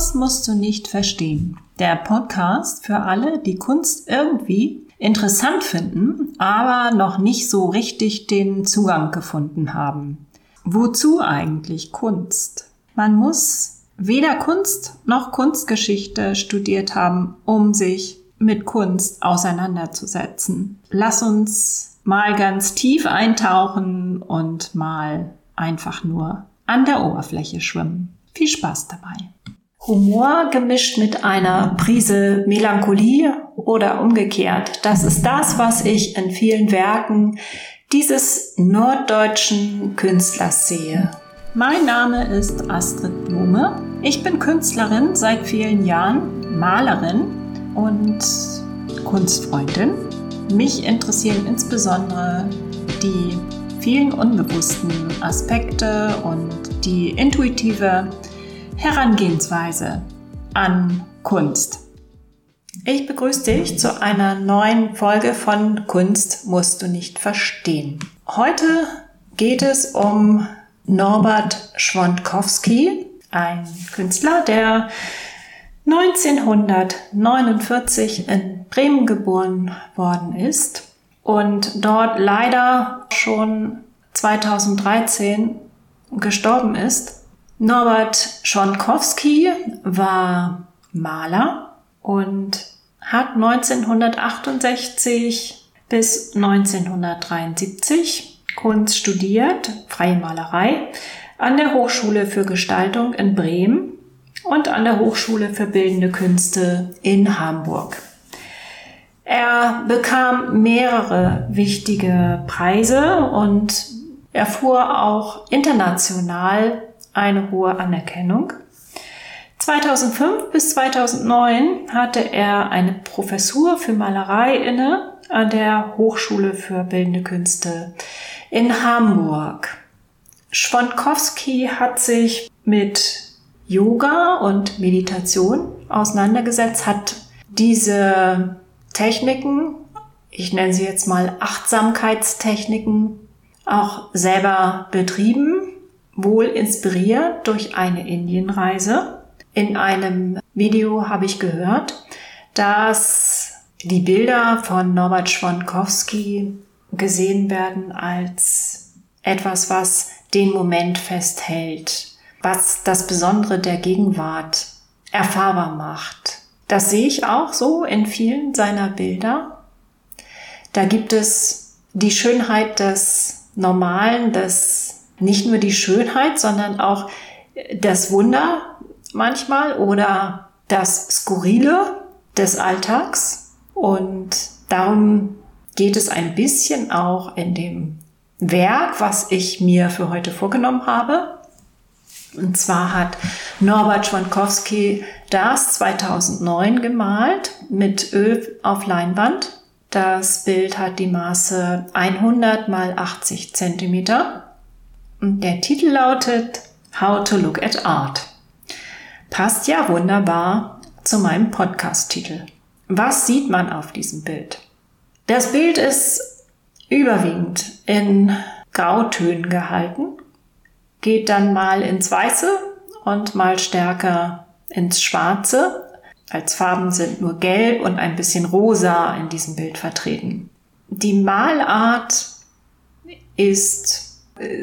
Kunst musst du nicht verstehen. Der Podcast für alle, die Kunst irgendwie interessant finden, aber noch nicht so richtig den Zugang gefunden haben. Wozu eigentlich Kunst? Man muss weder Kunst noch Kunstgeschichte studiert haben, um sich mit Kunst auseinanderzusetzen. Lass uns mal ganz tief eintauchen und mal einfach nur an der Oberfläche schwimmen. Viel Spaß dabei. Humor gemischt mit einer Prise Melancholie oder umgekehrt. Das ist das, was ich in vielen Werken dieses norddeutschen Künstlers sehe. Mein Name ist Astrid Blume. Ich bin Künstlerin seit vielen Jahren, Malerin und Kunstfreundin. Mich interessieren insbesondere die vielen unbewussten Aspekte und die intuitive Herangehensweise an Kunst. Ich begrüße dich zu einer neuen Folge von Kunst musst du nicht verstehen. Heute geht es um Norbert Schwondkowski, ein Künstler, der 1949 in Bremen geboren worden ist und dort leider schon 2013 gestorben ist. Norbert Schonkowski war Maler und hat 1968 bis 1973 Kunst studiert, freie Malerei, an der Hochschule für Gestaltung in Bremen und an der Hochschule für Bildende Künste in Hamburg. Er bekam mehrere wichtige Preise und erfuhr auch international eine hohe Anerkennung. 2005 bis 2009 hatte er eine Professur für Malerei inne an der Hochschule für Bildende Künste in Hamburg. Schwonkowski hat sich mit Yoga und Meditation auseinandergesetzt, hat diese Techniken, ich nenne sie jetzt mal Achtsamkeitstechniken, auch selber betrieben, wohl inspiriert durch eine Indienreise. In einem Video habe ich gehört, dass die Bilder von Norbert Schwonkowski gesehen werden als etwas, was den Moment festhält, was das Besondere der Gegenwart erfahrbar macht. Das sehe ich auch so in vielen seiner Bilder. Da gibt es die Schönheit des Normalen, des nicht nur die Schönheit, sondern auch das Wunder manchmal oder das Skurrile des Alltags. Und darum geht es ein bisschen auch in dem Werk, was ich mir für heute vorgenommen habe. Und zwar hat Norbert Schwankowski das 2009 gemalt mit Öl auf Leinwand. Das Bild hat die Maße 100 mal 80 Zentimeter. Und der Titel lautet How to Look at Art. Passt ja wunderbar zu meinem Podcast-Titel. Was sieht man auf diesem Bild? Das Bild ist überwiegend in Grautönen gehalten geht dann mal ins Weiße und mal stärker ins Schwarze. Als Farben sind nur Gelb und ein bisschen Rosa in diesem Bild vertreten. Die Malart ist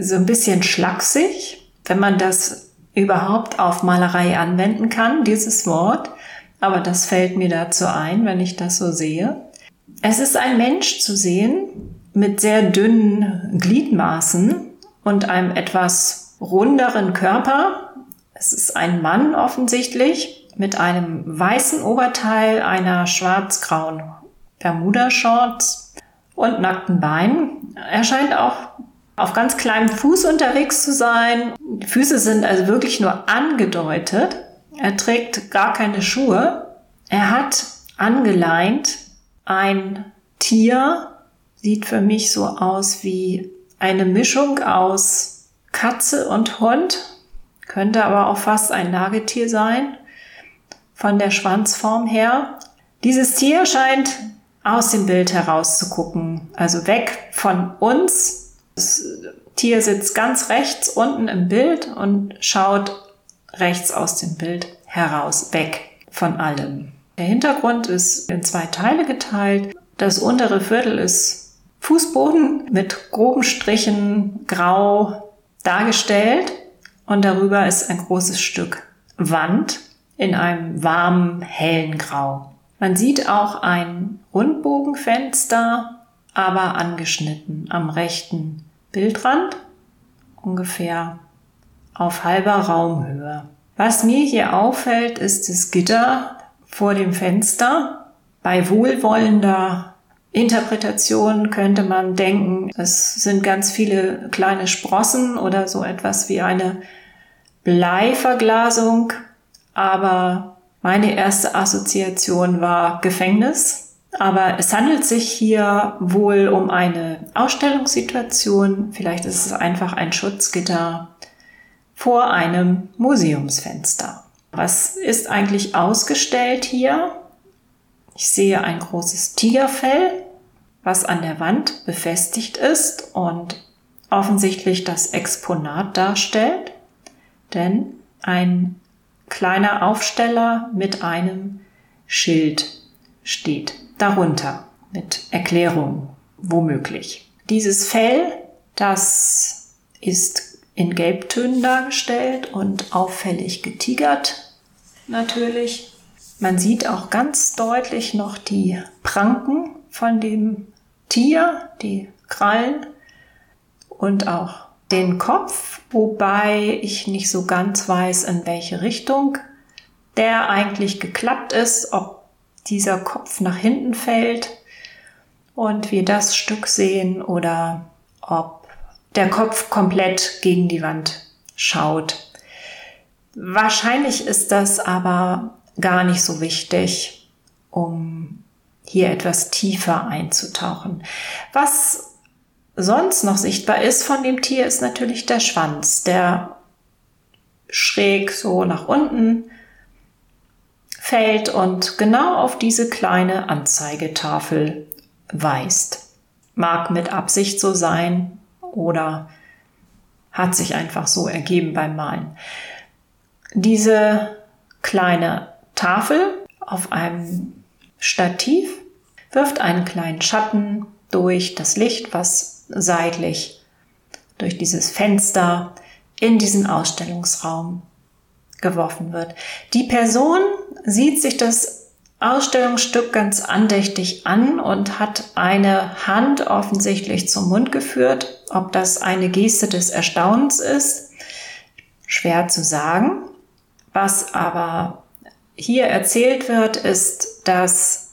so ein bisschen schlaksig, wenn man das überhaupt auf Malerei anwenden kann, dieses Wort. Aber das fällt mir dazu ein, wenn ich das so sehe. Es ist ein Mensch zu sehen mit sehr dünnen Gliedmaßen und einem etwas runderen Körper. Es ist ein Mann offensichtlich mit einem weißen Oberteil, einer schwarz-grauen Bermuda-Shorts und nackten Beinen. Er scheint auch auf ganz kleinem Fuß unterwegs zu sein. Die Füße sind also wirklich nur angedeutet. Er trägt gar keine Schuhe. Er hat angeleint ein Tier, sieht für mich so aus wie eine Mischung aus Katze und Hund, könnte aber auch fast ein Nagetier sein, von der Schwanzform her. Dieses Tier scheint aus dem Bild herauszugucken, also weg von uns. Das Tier sitzt ganz rechts unten im Bild und schaut rechts aus dem Bild heraus, weg von allem. Der Hintergrund ist in zwei Teile geteilt. Das untere Viertel ist Fußboden mit groben Strichen grau dargestellt und darüber ist ein großes Stück Wand in einem warmen, hellen Grau. Man sieht auch ein Rundbogenfenster, aber angeschnitten am rechten Bildrand, ungefähr auf halber Raumhöhe. Was mir hier auffällt, ist das Gitter vor dem Fenster. Bei wohlwollender Interpretation könnte man denken, es sind ganz viele kleine Sprossen oder so etwas wie eine Bleiverglasung, aber meine erste Assoziation war Gefängnis. Aber es handelt sich hier wohl um eine Ausstellungssituation. Vielleicht ist es einfach ein Schutzgitter vor einem Museumsfenster. Was ist eigentlich ausgestellt hier? Ich sehe ein großes Tigerfell, was an der Wand befestigt ist und offensichtlich das Exponat darstellt, denn ein kleiner Aufsteller mit einem Schild steht darunter mit Erklärung womöglich. Dieses Fell, das ist in Gelbtönen dargestellt und auffällig getigert natürlich. Man sieht auch ganz deutlich noch die Pranken von dem Tier, die Krallen und auch den Kopf, wobei ich nicht so ganz weiß, in welche Richtung der eigentlich geklappt ist, ob dieser Kopf nach hinten fällt und wir das Stück sehen oder ob der Kopf komplett gegen die Wand schaut. Wahrscheinlich ist das aber gar nicht so wichtig, um hier etwas tiefer einzutauchen. Was sonst noch sichtbar ist von dem Tier, ist natürlich der Schwanz, der schräg so nach unten fällt und genau auf diese kleine Anzeigetafel weist. Mag mit Absicht so sein oder hat sich einfach so ergeben beim Malen. Diese kleine Tafel auf einem Stativ wirft einen kleinen Schatten durch das Licht, was seitlich durch dieses Fenster in diesen Ausstellungsraum geworfen wird. Die Person sieht sich das Ausstellungsstück ganz andächtig an und hat eine Hand offensichtlich zum Mund geführt. Ob das eine Geste des Erstaunens ist, schwer zu sagen. Was aber hier erzählt wird, ist, dass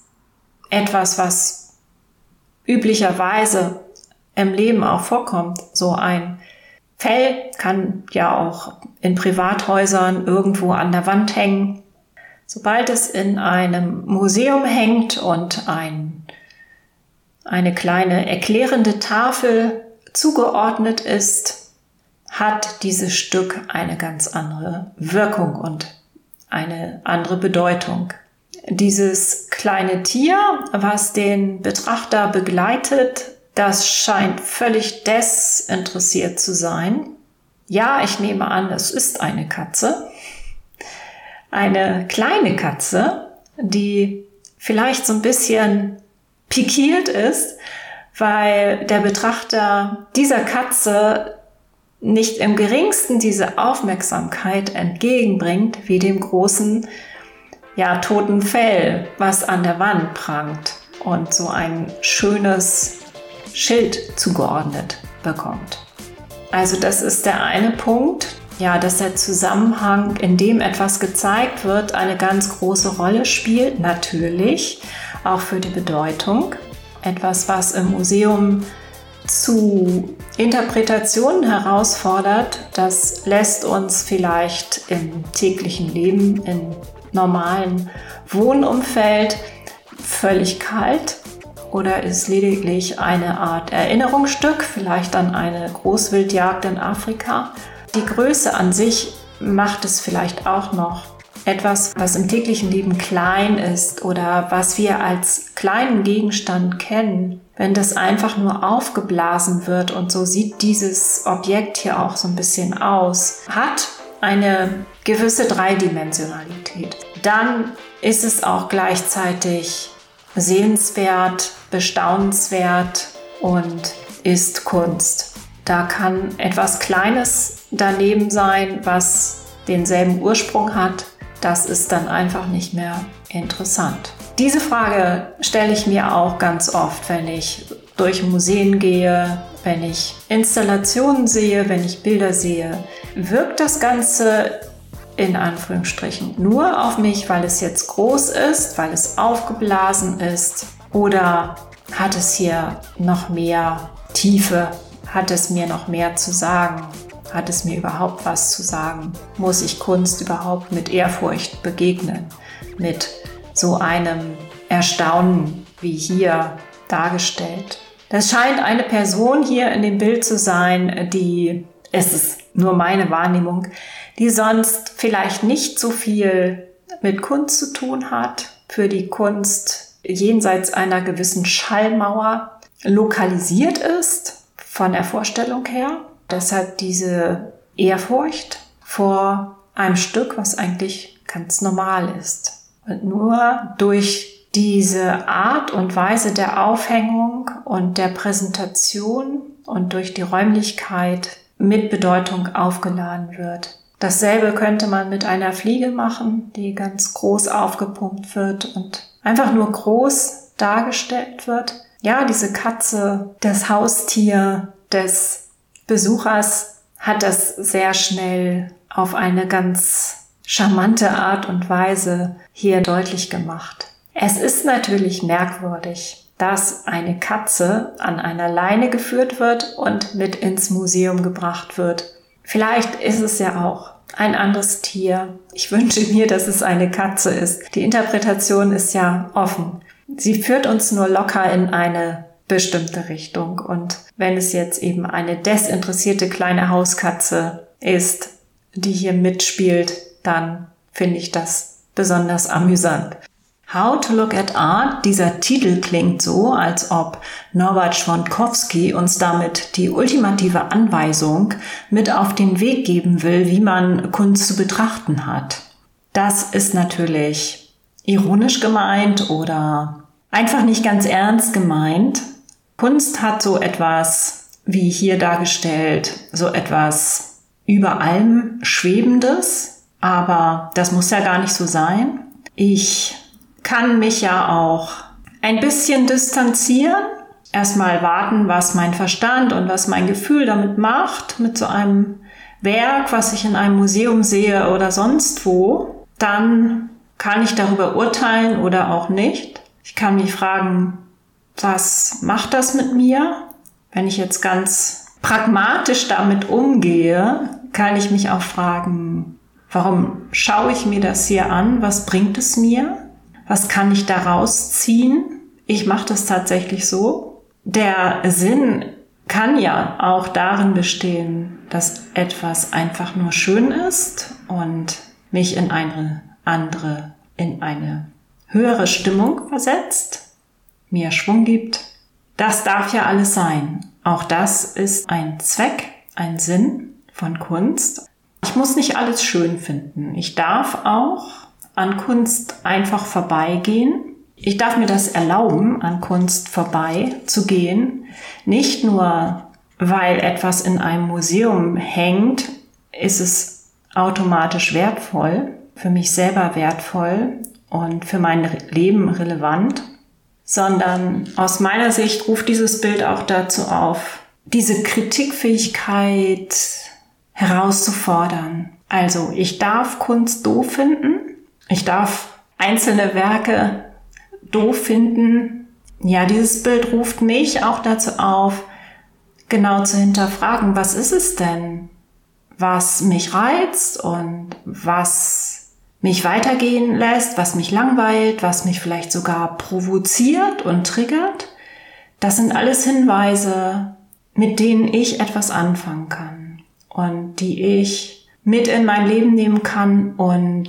etwas, was üblicherweise im Leben auch vorkommt, so ein Fell kann ja auch in Privathäusern irgendwo an der Wand hängen. Sobald es in einem Museum hängt und ein, eine kleine erklärende Tafel zugeordnet ist, hat dieses Stück eine ganz andere Wirkung und eine andere Bedeutung. Dieses kleine Tier, was den Betrachter begleitet, das scheint völlig desinteressiert zu sein. Ja, ich nehme an, es ist eine Katze. Eine kleine Katze, die vielleicht so ein bisschen pikiert ist, weil der Betrachter dieser Katze nicht im geringsten diese Aufmerksamkeit entgegenbringt, wie dem großen, ja, toten Fell, was an der Wand prangt und so ein schönes Schild zugeordnet bekommt. Also das ist der eine Punkt, ja, dass der Zusammenhang, in dem etwas gezeigt wird, eine ganz große Rolle spielt, natürlich auch für die Bedeutung. Etwas, was im Museum zu Interpretationen herausfordert, das lässt uns vielleicht im täglichen Leben, im normalen Wohnumfeld völlig kalt oder ist lediglich eine Art Erinnerungsstück, vielleicht an eine Großwildjagd in Afrika. Die Größe an sich macht es vielleicht auch noch etwas, was im täglichen Leben klein ist oder was wir als kleinen Gegenstand kennen, wenn das einfach nur aufgeblasen wird und so sieht dieses Objekt hier auch so ein bisschen aus, hat eine gewisse Dreidimensionalität. Dann ist es auch gleichzeitig sehenswert, bestaunenswert und ist Kunst. Da kann etwas Kleines daneben sein, was denselben Ursprung hat. Das ist dann einfach nicht mehr interessant. Diese Frage stelle ich mir auch ganz oft, wenn ich durch Museen gehe, wenn ich Installationen sehe, wenn ich Bilder sehe. Wirkt das Ganze in Anführungsstrichen nur auf mich, weil es jetzt groß ist, weil es aufgeblasen ist? Oder hat es hier noch mehr Tiefe? Hat es mir noch mehr zu sagen? Hat es mir überhaupt was zu sagen? Muss ich Kunst überhaupt mit Ehrfurcht begegnen? Mit so einem Erstaunen wie hier dargestellt. Das scheint eine Person hier in dem Bild zu sein, die, es ist nur meine Wahrnehmung, die sonst vielleicht nicht so viel mit Kunst zu tun hat, für die Kunst jenseits einer gewissen Schallmauer lokalisiert ist, von der Vorstellung her. Deshalb diese Ehrfurcht vor einem Stück, was eigentlich ganz normal ist. Und nur durch diese Art und Weise der Aufhängung und der Präsentation und durch die Räumlichkeit mit Bedeutung aufgeladen wird. Dasselbe könnte man mit einer Fliege machen, die ganz groß aufgepumpt wird und einfach nur groß dargestellt wird. Ja, diese Katze, das Haustier des Besuchers hat das sehr schnell auf eine ganz charmante Art und Weise hier deutlich gemacht. Es ist natürlich merkwürdig, dass eine Katze an einer Leine geführt wird und mit ins Museum gebracht wird. Vielleicht ist es ja auch ein anderes Tier. Ich wünsche mir, dass es eine Katze ist. Die Interpretation ist ja offen. Sie führt uns nur locker in eine bestimmte Richtung. Und wenn es jetzt eben eine desinteressierte kleine Hauskatze ist, die hier mitspielt, dann finde ich das besonders amüsant. How to Look at Art, dieser Titel klingt so, als ob Norbert Schwonkowski uns damit die ultimative Anweisung mit auf den Weg geben will, wie man Kunst zu betrachten hat. Das ist natürlich ironisch gemeint oder einfach nicht ganz ernst gemeint. Kunst hat so etwas, wie hier dargestellt, so etwas über allem Schwebendes, aber das muss ja gar nicht so sein. Ich kann mich ja auch ein bisschen distanzieren, erstmal warten, was mein Verstand und was mein Gefühl damit macht, mit so einem Werk, was ich in einem Museum sehe oder sonst wo, dann kann ich darüber urteilen oder auch nicht. Ich kann mich fragen, was macht das mit mir? Wenn ich jetzt ganz pragmatisch damit umgehe, kann ich mich auch fragen, warum schaue ich mir das hier an? Was bringt es mir? Was kann ich daraus ziehen? Ich mache das tatsächlich so. Der Sinn kann ja auch darin bestehen, dass etwas einfach nur schön ist und mich in eine andere, in eine höhere Stimmung versetzt, mir Schwung gibt. Das darf ja alles sein. Auch das ist ein Zweck, ein Sinn von Kunst. Ich muss nicht alles schön finden. Ich darf auch an Kunst einfach vorbeigehen. Ich darf mir das erlauben, an Kunst vorbeizugehen. Nicht nur, weil etwas in einem Museum hängt, ist es automatisch wertvoll, für mich selber wertvoll und für mein Leben relevant, sondern aus meiner Sicht ruft dieses Bild auch dazu auf, diese Kritikfähigkeit herauszufordern. Also ich darf Kunst doof finden, ich darf einzelne Werke doof finden. Ja, dieses Bild ruft mich auch dazu auf, genau zu hinterfragen, was ist es denn, was mich reizt und was mich weitergehen lässt, was mich langweilt, was mich vielleicht sogar provoziert und triggert. Das sind alles Hinweise, mit denen ich etwas anfangen kann und die ich mit in mein Leben nehmen kann und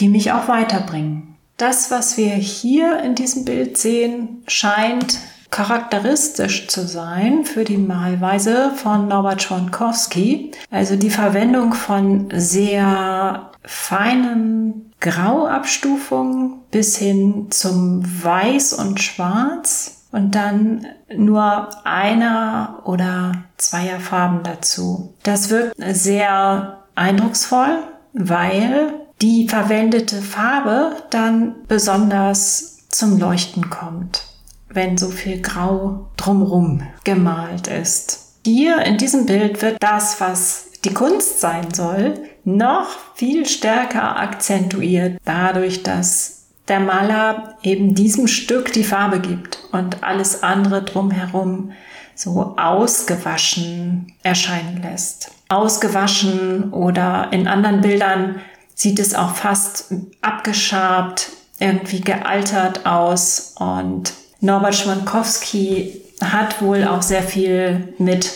die mich auch weiterbringen. Das, was wir hier in diesem Bild sehen, scheint charakteristisch zu sein für die Malweise von Norbert Schwankowski. Also die Verwendung von sehr feinen Grauabstufungen bis hin zum Weiß und Schwarz und dann nur einer oder zweier Farben dazu. Das wirkt sehr eindrucksvoll, weil die verwendete Farbe dann besonders zum Leuchten kommt wenn so viel Grau drumrum gemalt ist. Hier in diesem Bild wird das, was die Kunst sein soll, noch viel stärker akzentuiert, dadurch, dass der Maler eben diesem Stück die Farbe gibt und alles andere drumherum so ausgewaschen erscheinen lässt. Ausgewaschen oder in anderen Bildern sieht es auch fast abgeschabt, irgendwie gealtert aus und Norbert Schwankowski hat wohl auch sehr viel mit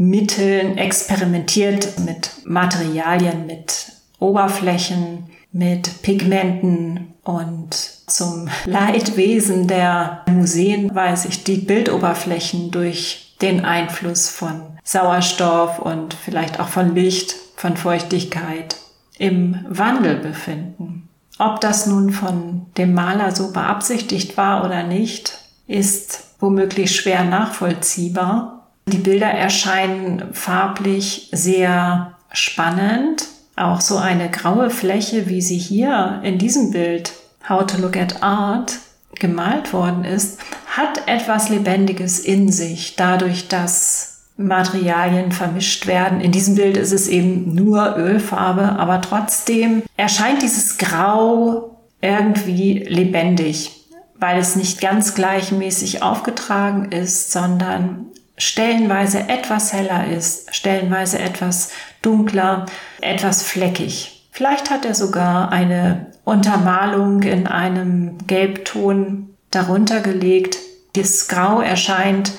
Malmitteln experimentiert, mit Materialien, mit Oberflächen, mit Pigmenten und zum Leidwesen der Museen weiß ich, die Bildoberflächen durch den Einfluss von Sauerstoff und vielleicht auch von Licht, von Feuchtigkeit im Wandel befinden. Ob das nun von dem Maler so beabsichtigt war oder nicht, ist womöglich schwer nachvollziehbar. Die Bilder erscheinen farblich sehr spannend. Auch so eine graue Fläche, wie sie hier in diesem Bild How to Look at Art gemalt worden ist, hat etwas Lebendiges in sich, dadurch, dass Materialien vermischt werden. In diesem Bild ist es eben nur Ölfarbe, aber trotzdem erscheint dieses Grau irgendwie lebendig, weil es nicht ganz gleichmäßig aufgetragen ist, sondern stellenweise etwas heller ist, stellenweise etwas dunkler, etwas fleckig. Vielleicht hat er sogar eine Untermalung in einem Gelbton darunter gelegt. Das Grau erscheint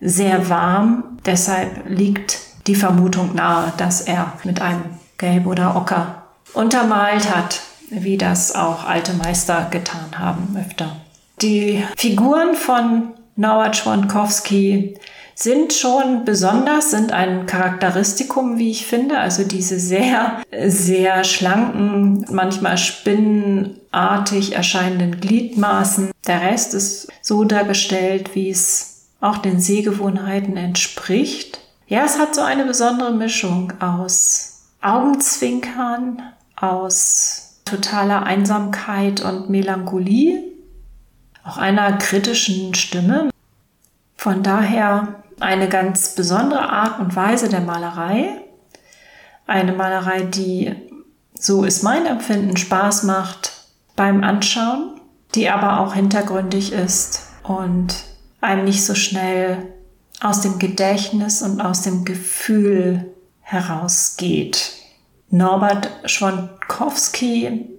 sehr warm. Deshalb liegt die Vermutung nahe, dass er mit einem Gelb oder Ocker untermalt hat, wie das auch alte Meister getan haben öfter. Die Figuren von Norbert Schwankowski sind schon besonders, sind ein Charakteristikum, wie ich finde. Also diese sehr, sehr schlanken, manchmal spinnenartig erscheinenden Gliedmaßen. Der Rest ist so dargestellt, wie es auch den Sehgewohnheiten entspricht. Ja, es hat so eine besondere Mischung aus Augenzwinkern, aus totaler Einsamkeit und Melancholie, auch einer kritischen Stimme. Von daher eine ganz besondere Art und Weise der Malerei. Eine Malerei, die, so ist mein Empfinden, Spaß macht beim Anschauen, die aber auch hintergründig ist und einem nicht so schnell aus dem Gedächtnis und aus dem Gefühl herausgeht. Norbert Schwankowski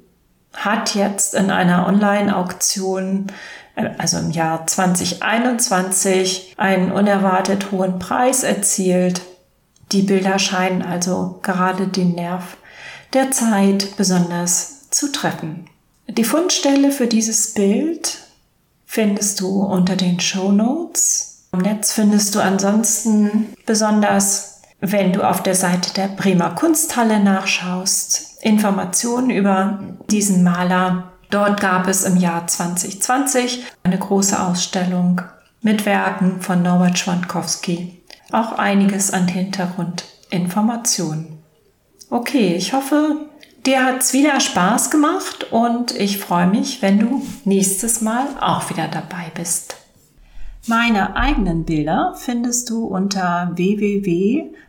hat jetzt in einer Online-Auktion, äh, also im Jahr 2021, einen unerwartet hohen Preis erzielt. Die Bilder scheinen also gerade den Nerv der Zeit besonders zu treffen. Die Fundstelle für dieses Bild findest du unter den Show Notes. Im Netz findest du ansonsten besonders, wenn du auf der Seite der Bremer Kunsthalle nachschaust, Informationen über diesen Maler. Dort gab es im Jahr 2020 eine große Ausstellung mit Werken von Norbert Schwankowski. Auch einiges an Hintergrundinformationen. Okay, ich hoffe, Dir hat's wieder Spaß gemacht und ich freue mich, wenn du nächstes Mal auch wieder dabei bist. Meine eigenen Bilder findest du unter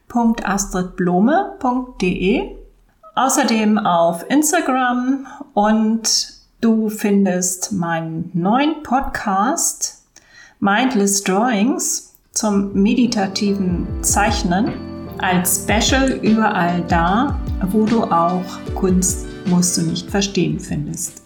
www.astridblome.de, außerdem auf Instagram und du findest meinen neuen Podcast Mindless Drawings zum meditativen Zeichnen als Special überall da, wo du auch Kunst musst du nicht verstehen findest.